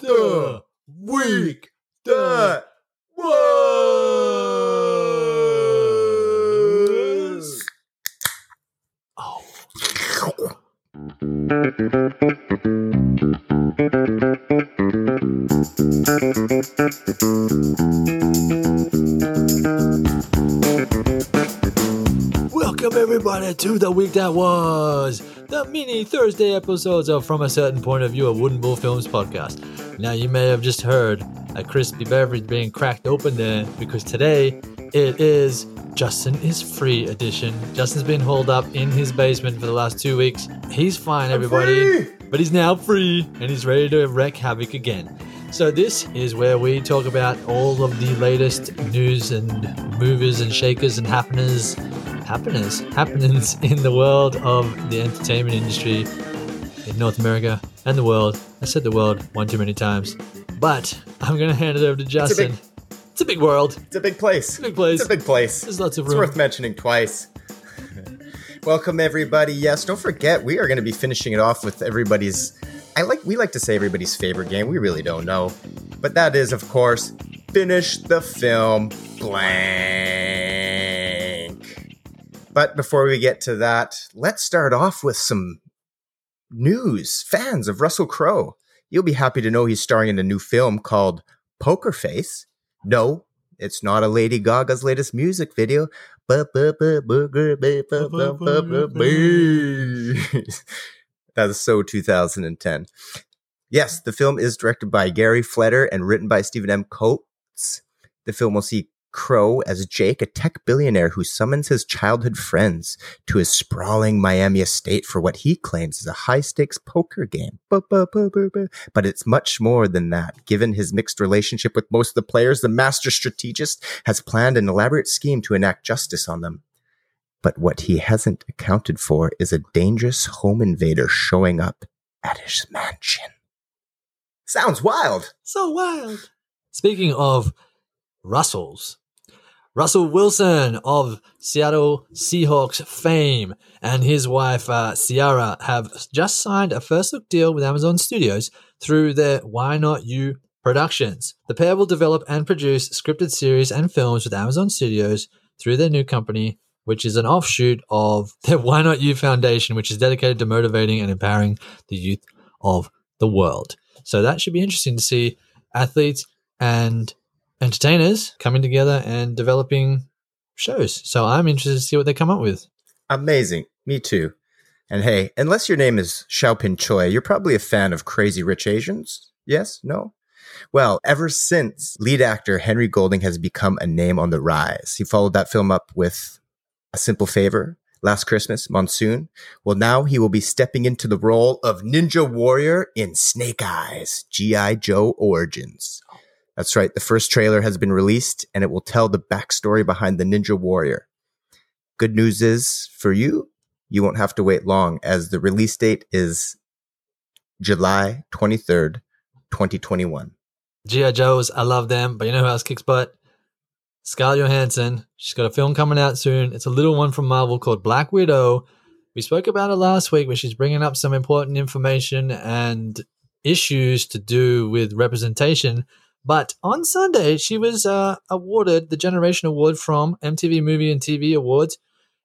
The week that to the week that was the mini Thursday episodes of From a Certain Point of View, a Wooden Bull Films podcast. Now you may have just heard a crispy beverage being cracked open there because today it is Justin is free edition. Justin's been holed up in his basement for the last two weeks. He's fine, everybody, but he's now free and he's ready to wreak havoc again. So this is where we talk about all of the latest news and movers and shakers and happeners, happeners, happenings in the world of the entertainment industry in North America and the world. I said the world one too many times, but I'm gonna hand it over to a Justin. big- It's a big world. It's a big place. It's a Big place. It's a big place. There's lots of room. It's worth mentioning twice. Welcome everybody. Yes, don't forget we are going to be finishing it off with everybody's I like we like to say everybody's favorite game. We really don't know. But that is of course finish the film blank. But before we get to that, let's start off with some news. Fans of Russell Crowe. You'll be happy to know he's starring in a new film called Poker Face. No, it's not a Lady Gaga's latest music video. That is so 2010. Yes, the film is directed by Gary Fleder and written by Stephen M. Coates. The film will see Crowe as Jake, a tech billionaire who summons his childhood friends to his sprawling Miami estate for what he claims is a high stakes poker game. But it's much more than that. Given his mixed relationship with most of the players, the master strategist has planned an elaborate scheme to enact justice on them. But what he hasn't accounted for is a dangerous home invader showing up at his mansion. Sounds wild. So wild. Speaking of Russells, Russell Wilson of Seattle Seahawks fame and his wife uh, Ciara have just signed a first look deal with Amazon Studios through their Why Not You Productions. The pair will develop and produce scripted series and films with Amazon Studios through their new company, which is an offshoot of their Why Not You Foundation, which is dedicated to motivating and empowering the youth of the world. So that should be interesting to see athletes and entertainers coming together and developing shows. So I'm interested to see what they come up with. Amazing. Me too. And hey, unless your name is Xiaopin Choi, you're probably a fan of Crazy Rich Asians. Yes? No? Well, ever since lead actor Henry Golding has become a name on the rise, he followed that film up with A Simple Favor, Last Christmas, Monsoon. Well, now he will be stepping into the role of Ninja Warrior in Snake Eyes, G.I. Joe Origins. That's right. The first trailer has been released and it will tell the backstory behind the Ninja Warrior. Good news is for you, you won't have to wait long as the release date is July 23rd, 2021. G.I. Joes, I love them, but you know who else kicks butt? Scarlett Johansson. She's got a film coming out soon. It's a little one from Marvel called Black Widow. We spoke about it last week, where she's bringing up some important information and issues to do with representation. But on Sunday, she was uh, awarded the Generation Award from MTV Movie and TV Awards,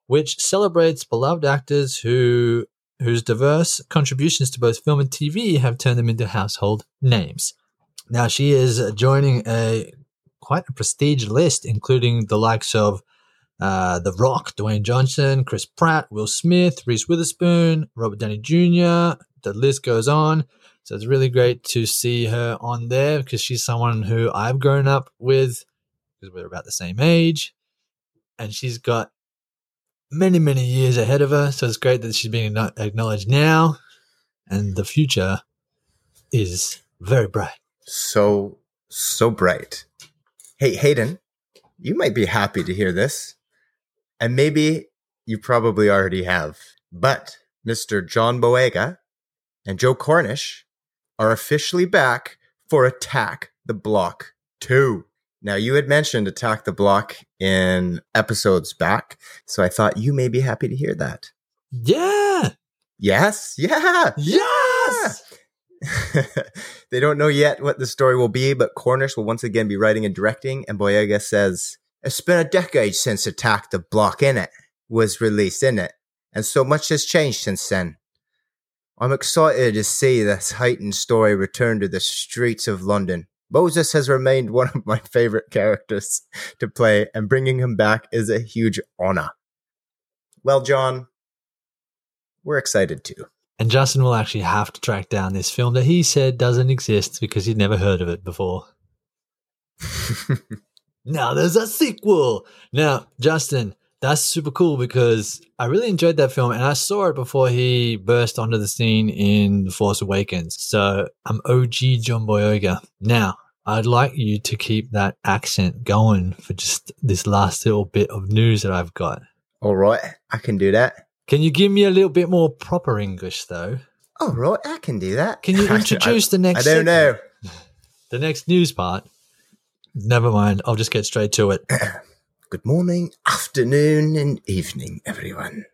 which celebrates beloved actors who whose diverse contributions to both film and TV have turned them into household names. Now she is joining a quite a prestige list, including the likes of uh, The Rock, Dwayne Johnson, Chris Pratt, Will Smith, Reese Witherspoon, Robert Downey Jr. The list goes on. So it's really great to see her on there because she's someone who I've grown up with because we're about the same age, and she's got many many years ahead of her. So it's great that she's being acknow- acknowledged now, and the future is very bright. So, so bright. Hey, Hayden, you might be happy to hear this. And maybe you probably already have. But Mr. John Boyega and Joe Cornish are officially back for Attack the Block 2. Now, you had mentioned Attack the Block in episodes back, so I thought you may be happy to hear that. Yeah. Yes, yeah, Yes. they don't know yet what the story will be, but Cornish will once again be writing and directing, and Boyega says, It's been a decade since Attack the Block in it was released, in it, and so much has changed since then. I'm excited to see this heightened story return to the streets of London. Moses has remained one of my favorite characters to play, and bringing him back is a huge honor. Well, John, we're excited too. And Justin will actually have to track down this film that he said doesn't exist because he'd never heard of it before. Now there's a sequel. Now, Justin, that's super cool because I really enjoyed that film and I saw it before he burst onto the scene in The Force Awakens. So I'm OG John Boyega. Now, I'd like you to keep that accent going for just this last little bit of news that I've got. All right, I can do that. Can you give me a little bit more proper English though? All right, I can do that. Can you introduce the next I don't know. the next news part? Never mind. I'll just get straight to it. Good morning, afternoon, and evening, everyone.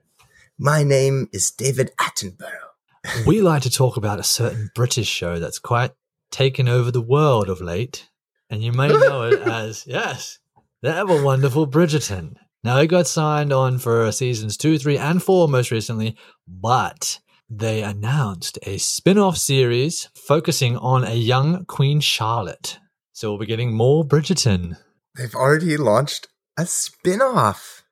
My name is David Attenborough. we like to talk about a certain British show that's quite taken over the world of late, and you may know it as yes, the ever wonderful Bridgerton. Now it got signed on for seasons two, three, and four most recently, but they announced a spin-off series focusing on a young Queen Charlotte. So we'll be getting more Bridgerton. They've already launched a spin off.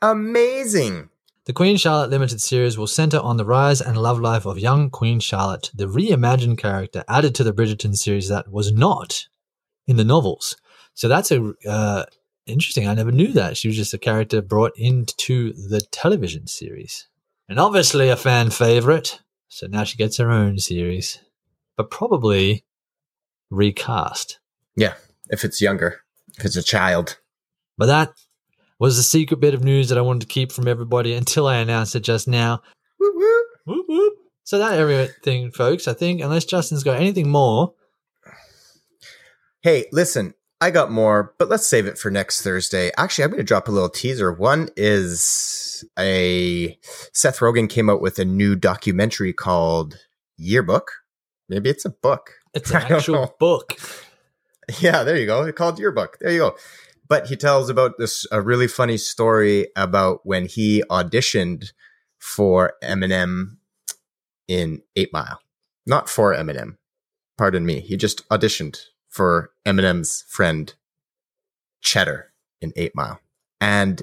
Amazing. The Queen Charlotte limited series will center on the rise and love life of young Queen Charlotte, the reimagined character added to the Bridgerton series that was not in the novels. So that's a uh, interesting. I never knew that she was just a character brought into the television series, and obviously a fan favorite. So now she gets her own series, but probably recast. Yeah, if it's younger, if it's a child. But that was the secret bit of news that I wanted to keep from everybody until I announced it just now. Woo woo. Whoop, whoop. So that everything, folks. I think unless Justin's got anything more, Hey, listen, I got more, but let's save it for next Thursday. Actually, I'm going to drop a little teaser. One is a Seth Rogen came out with a new documentary called Yearbook. Maybe it's a book. it's an actual know. book. Yeah, there you go. It's called Yearbook. There you go. But he tells about this a really funny story about when he auditioned for Eminem in Eight Mile. Not for Eminem. Pardon me. He just auditioned for Eminem's friend Cheddar in Eight Mile. And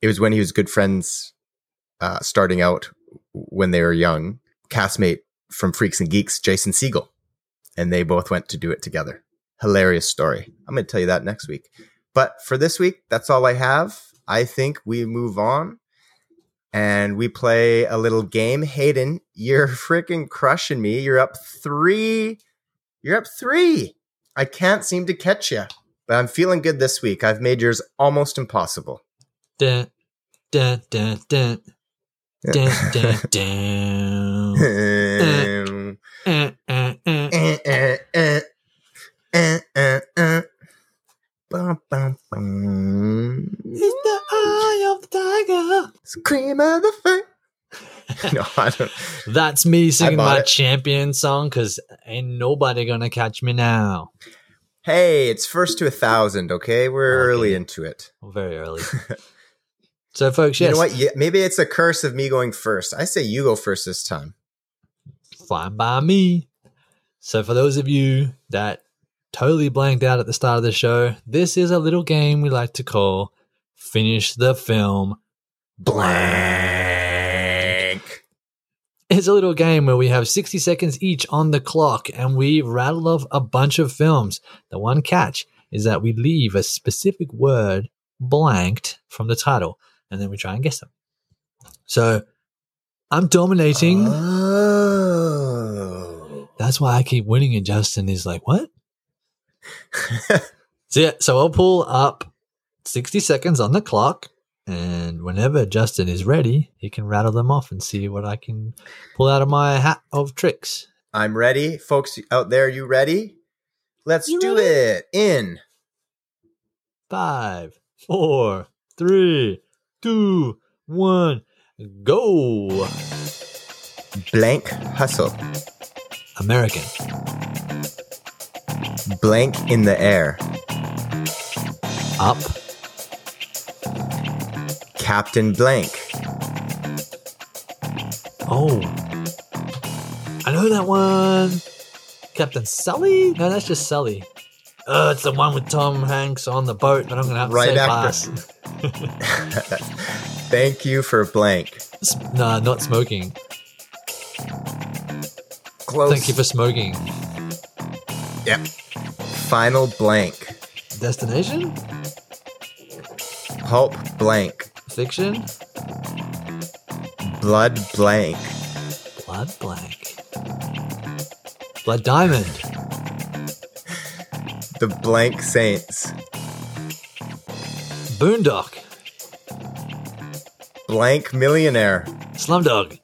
it was when he was good friends uh, starting out when they were young, castmate from Freaks and Geeks, Jason Segel. And they both went to do it together hilarious story. I'm going to tell you that next week. But for this week, that's all I have. I think we move on and we play a little game. Hayden, you're freaking crushing me. You're up three. You're up three. I can't seem to catch you, but I'm feeling good this week. I've made yours almost impossible. Dun, dun, dun, dun. Dun, dun, dun. Um, Uh, uh, uh. Scream of the fight. no, I don't. That's me singing my it. champion song because ain't nobody gonna catch me now. Hey, it's first to a thousand. Okay, we're Okay. early into it. Well, very early. so, folks, yes, You know what? Yeah, maybe it's a curse of me going first. I say you go first this time. fine by me. So, for those of you that totally blanked out at the start of the show, this is a little game we like to call Finish the Film. Blank. It's a little game where we have 60 seconds each on the clock and we rattle off a bunch of films. The one catch is that we leave a specific word blanked from the title and then we try and guess them. So I'm dominating. Oh. That's why I keep winning and Justin is like, what? So yeah, so I'll pull up 60 seconds on the clock, and whenever Justin is ready, he can rattle them off and see what I can pull out of my hat of tricks. I'm ready, folks out there. You ready? Let's You do ready? it in Five, four, three, two, one, go. Blank hustle. American. Blank in the air. Up. Captain Blank. Oh. I know that one. Captain Sully? No, that's just Sully. Uh, it's the one with Tom Hanks on the boat, but I'm gonna have to Right say after. Thank you for blank. Nah, not smoking. Close. Thank you for smoking. Yep. Final blank. Destination? Pulp blank. Fiction? Blood blank. Blood blank. Blood diamond. The blank saints. Boondock. Blank millionaire. Slumdog.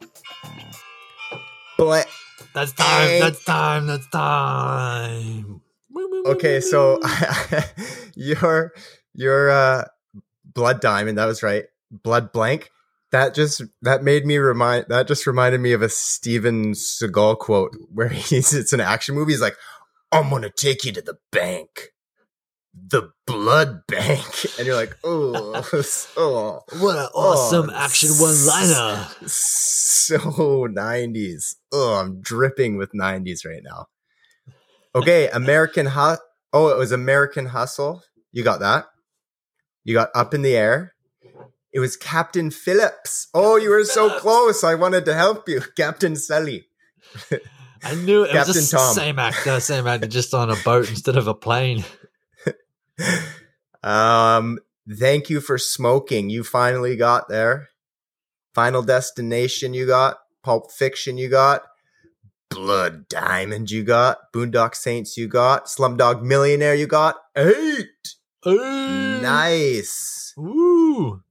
Blank. That's time. That's time. That's time. Okay, so your your uh blood diamond, that was right. Blood blank. That just that made me remind that just reminded me of a Steven Seagal quote where he's it's an action movie. He's like, I'm gonna take you to the bank. The blood bank. And you're like, oh, oh What an oh, awesome Oh, action one liner. so 90s. Oh, I'm dripping with 90s right now. Okay, American Hu- Oh, it was American Hustle. You got that? You got Up in the Air. It was Captain Phillips. Oh, you were so close. I wanted to help you. Captain Sully. I knew it was Captain just Tom. same actor, same actor, just on a boat instead of a plane. Um, thank you for smoking. You finally got there. Final Destination, you got. Pulp Fiction, you got. Blood Diamond, you got. Boondock Saints, you got. Slumdog Millionaire, you got. Eight. Ooh. Nice. Ooh.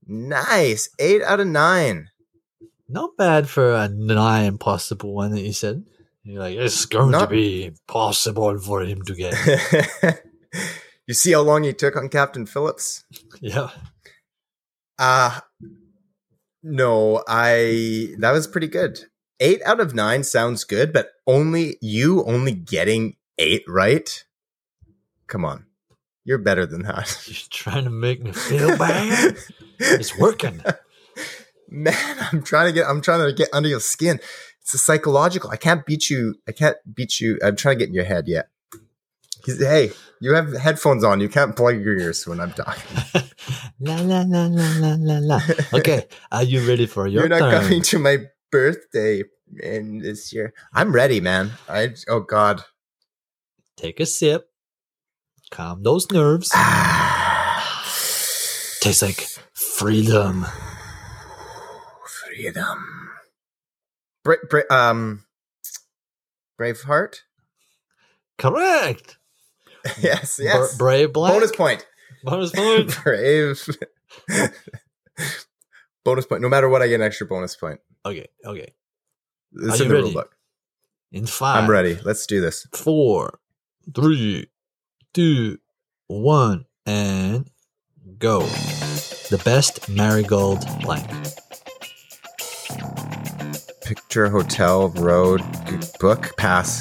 Nice. Eight out of nine. Not bad for a nigh impossible one that you said. You're like, it's going Not- to be impossible for him to get. you see how long he took on Captain Phillips? yeah. Uh no, I that was pretty good. Eight out of nine sounds good, but only you only getting eight right. Come on. You're better than that. You're trying to make me feel bad. It's working. Man, I'm trying to get I'm trying to get under your skin. It's a psychological. I can't beat you. I can't beat you. I'm trying to get in your head yet. Hey, you have headphones on. You can't plug your ears when I'm talking. la la la la la la la. Okay, are you ready for your You're not turn? coming to my birthday in this year. I'm ready, man. I oh god. Take a sip. Calm those nerves. Tastes like freedom. freedom. Bra- bra- um, Braveheart. Correct. yes, Bra- yes. brave black. Bonus point. Bonus point. Brave. bonus point. No matter what, I get an extra bonus point. okay. Okay. It's Are in the ready? rule book. In five. I'm ready. Let's do this. Four, three, two, one, and go. The best marigold blank. Picture hotel road book pass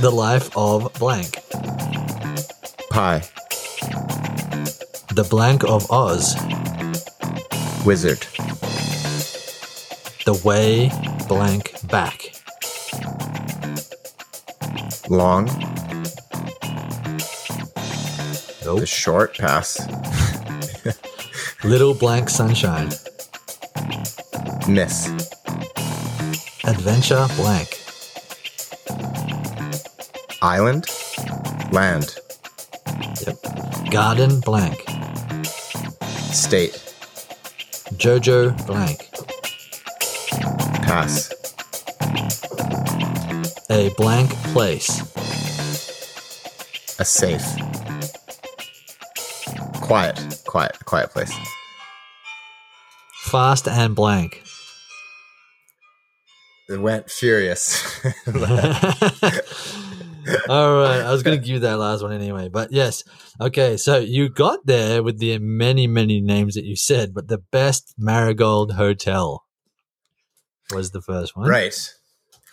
The life of blank. pie The blank of Oz. wizard The way blank back. long Nope. the short pass Little blank sunshine. miss Adventure blank. island land Yep. Garden blank. state Jojo blank. pass A blank place. a safe quiet quiet quiet place Fast and blank. it went furious All right. I was going to give you that last one anyway. But yes. Okay. So you got there with the many, many names that you said, but the best Marigold Hotel was the first one. Right.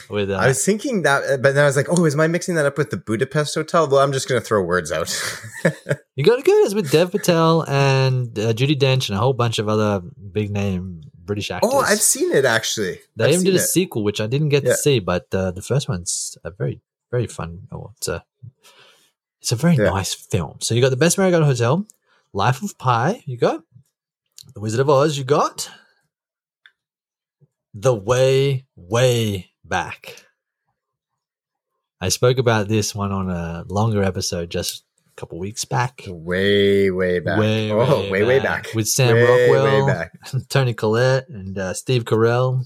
With, uh, I was thinking that, uh, but then I was like, oh, is my mixing that up with the Budapest Hotel? Well, I'm just going to throw words out. you got to go. It's with Dev Patel and uh, Judi Dench and a whole bunch of other big name British actors. oh, I've seen it actually. They I've even did a it. sequel, which I didn't get Yeah. to see, but uh, the first one's a very, very fun. Oh, it's a, it's a very Yeah. nice film. So you got the Best Marigold Hotel, Life of Pi. You got the Wizard of Oz. You got the Way Way Back. I spoke about this one on a longer episode just a couple weeks back. Way, way back. Way, oh, way way, way back. back. With Sam Way, Rockwell. Way back. Toni Collette and uh, Steve Carell.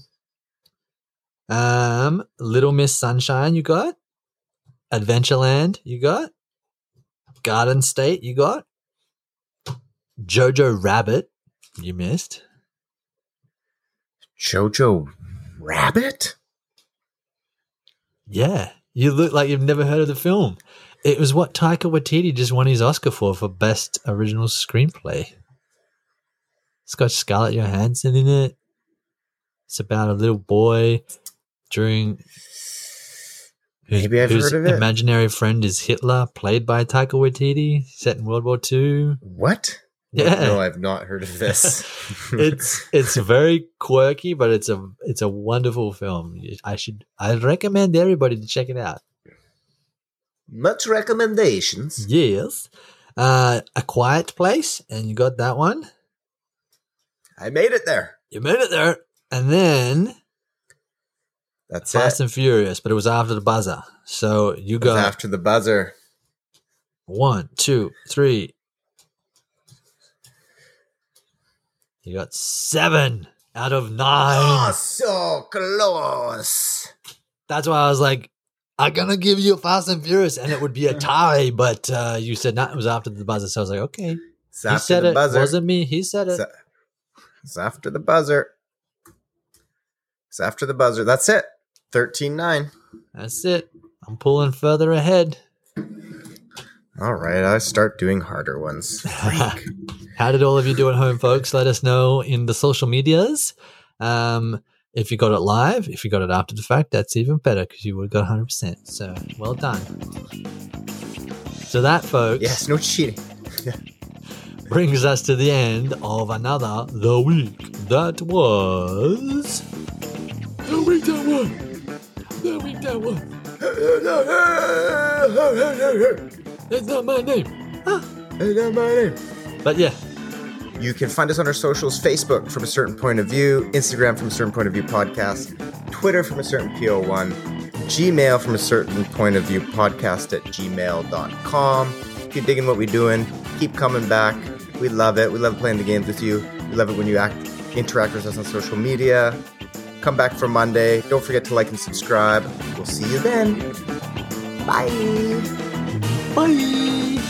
Um, Little Miss Sunshine, you got Adventureland, you got Garden State, you got Jojo Rabbit, you missed. Jojo Rabbit? Yeah, you look like you've never heard of the film. It was what Taika Waititi just won his Oscar for for best original screenplay. It's got Scarlett Johansson in it. It's about a little boy during Maybe I've whose heard of it. imaginary friend is Hitler, played by Taika Waititi, set in World War II. What? Yeah. No, I've not heard of this. it's it's very quirky, but it's a it's a wonderful film. I should I recommend everybody to check it out. much recommendations. Yes. Uh, a Quiet Place, and you got that one. I made it there. You made it there. And then That's Fast it. and Furious, but it was after the buzzer. So you got after the buzzer. one, two, three. You got seven out of nine. Oh, so close. That's why I was like, I'm gonna give you Fast and Furious, and it would be a tie. But uh, you said not. It was after the buzzer, so I was like, okay. It's He said the it. buzzer. Wasn't me. He said it. It's, it's after the buzzer. It's after the buzzer. That's it. 13 9. That's it. I'm pulling further ahead. All right. I start doing harder ones. How did all of you do at home, folks? Let us know in the social medias. Um, if you got it live, if you got it after the fact, that's even better because you would have got 100%. So well done. So that, folks, yes, no cheating. brings us to the end of another The Week That Was. The Week That Was. The Week That Was. That's not my name. Ah, that's not my name. But yeah, You can find us on our socials Facebook from a certain point of view, Instagram from a certain point of view podcast, Twitter from a certain PO1, Gmail from a certain point of view podcast at gmail.com. If you're digging what we're doing, keep coming back. We love it. We love playing the games with you. We love it when you act interact with us on social media. Come back for Monday. Don't forget to like and subscribe. We'll see you then. Bye. Bye.